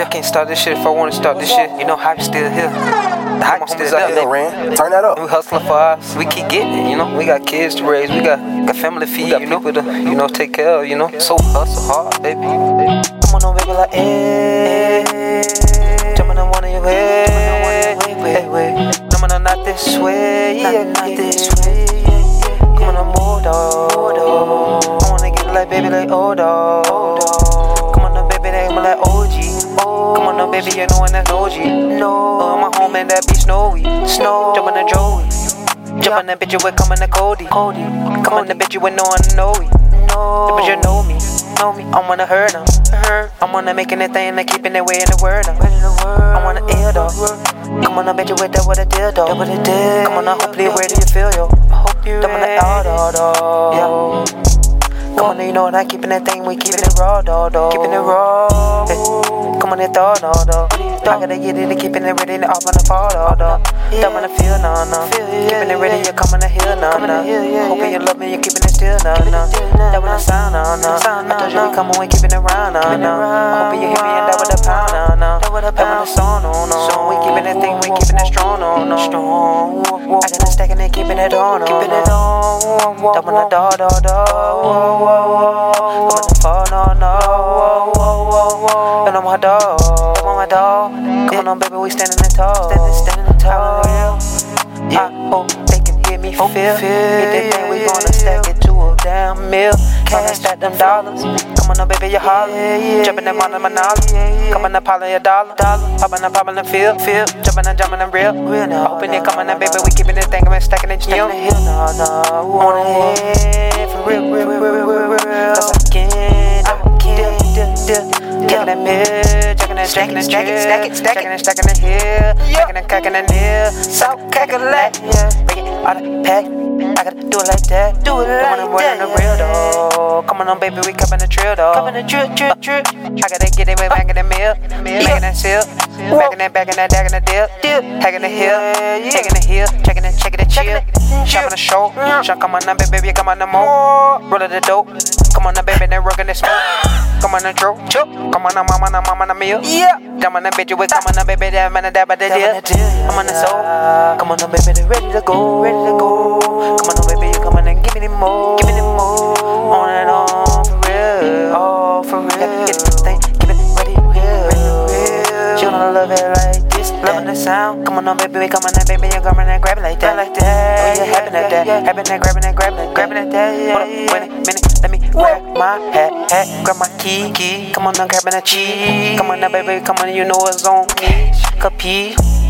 Yeah, can't stop this shit if I wanna stop this shit. You know, hype still here. The hype still here, Ran. Turn that up. We hustling for us. We keep getting it, you know. We got kids to raise. We got, got family to feed, you know. People to, you know, take care of, you know. So hustle hard, baby. Come on, baby, like, eh. Jumping on one of your way. Hey, wait. Jumping on not this way. Yeah, not this way. Come on, I'm dog. I wanna get like, baby, like, oh, dog. Baby, you know when that's OG. No, uh, my home and that be snowy. Snow, jumping the Joey. Jump on that bitch, you with coming to Cody. Cody. Come on, the bitch, you with no one to know we. No, bitch, you know me. Know me. I'm wanna hurt them. I wanna making that thing and keeping it way in the word. I'm wanna ill though. Come on, I bet you with that what I did though. I. Come on, I hopefully do you feel yo? I hope you ready. All, all, you know that keeping that thing, we keeping it raw, dog, dog. Keeping it raw. Hey, come on, it thought, dog, dog. I gotta get it, keeping it ready, off on the fall, dog, dog. Don't wanna feel, no, no. Keeping it ready, you're coming to heal, no, no. Hoping you love me, you're keeping it still, no, no. That when the sound, no, no. I told you we come when keeping it round, no, no. Hoping you hear me and that with a pound, no, no. That when the song, no, no. We keeping that thing, we keeping it strong, no, no. Strong. I got a stacking and keeping it on, keeping it on. That when the dog, dog, dog. I'm on the phone, no, no. And I'm my dog. I'm on my dog. Come on, baby, we standing in tall. Standing, standing tall. I hope they can hear me feel. Hit that thing, we gonna stack it to a damn mill. Cash stack them dollars. Come on, baby, you holler. Jumping in on the monopoly. Come on, holler your dollar. Popping up, popping the field. Field. Jumping and jumping and real. Hoping they coming up, baby, we keeping it thing, and stacking it, you know. No, no. On the head, for real, real, real, real, real, real. Cause I can't, I can't, dip, dip, Checking that mill, checking that, checking that, stack it, stack it, stack it, stacking the hill, checking and cacking the nail, so calculate, break it out of pack. I gotta do it like that, do it like that. Wearing the real dog. Come on, on, baby, we coming the drill dog. Coming the drill, drill, drill. I gotta get it way back in the mill, making that seal, back in that, back in that, back in the deal, hacking the hill, taking the hill, checking it, checking it, chill, shopping the show, come on, now, baby, baby, come on, the more, roll the dope. Come on, now, baby, then rockin' the smoke. Come on, now, Joe. Come on, now, mama, now, mama, now, meal. Yeah. Come on, now, bitch, you with come on, now, baby, that man, that, but the deal. Come on, now, soul. Come on, now, baby, they ready to go, ready to go. Me the more, give me the more. On and on, for real, oh, for real. Gotta get this thing, keep it ready, real, real. You gonna love it like this, loving the sound. Come on, now, baby, we come on, now, baby, you come on and grab it like that, like that. Oh, yeah, happen at that, happen at grabbing that, grabbing that, grabbing at that. Hold up, wait a minute. Let me wear my hat, hat, grab my key, key. Come on now, grabbing that cheese. Come on now, baby, come on, you know it's on me. Capiche?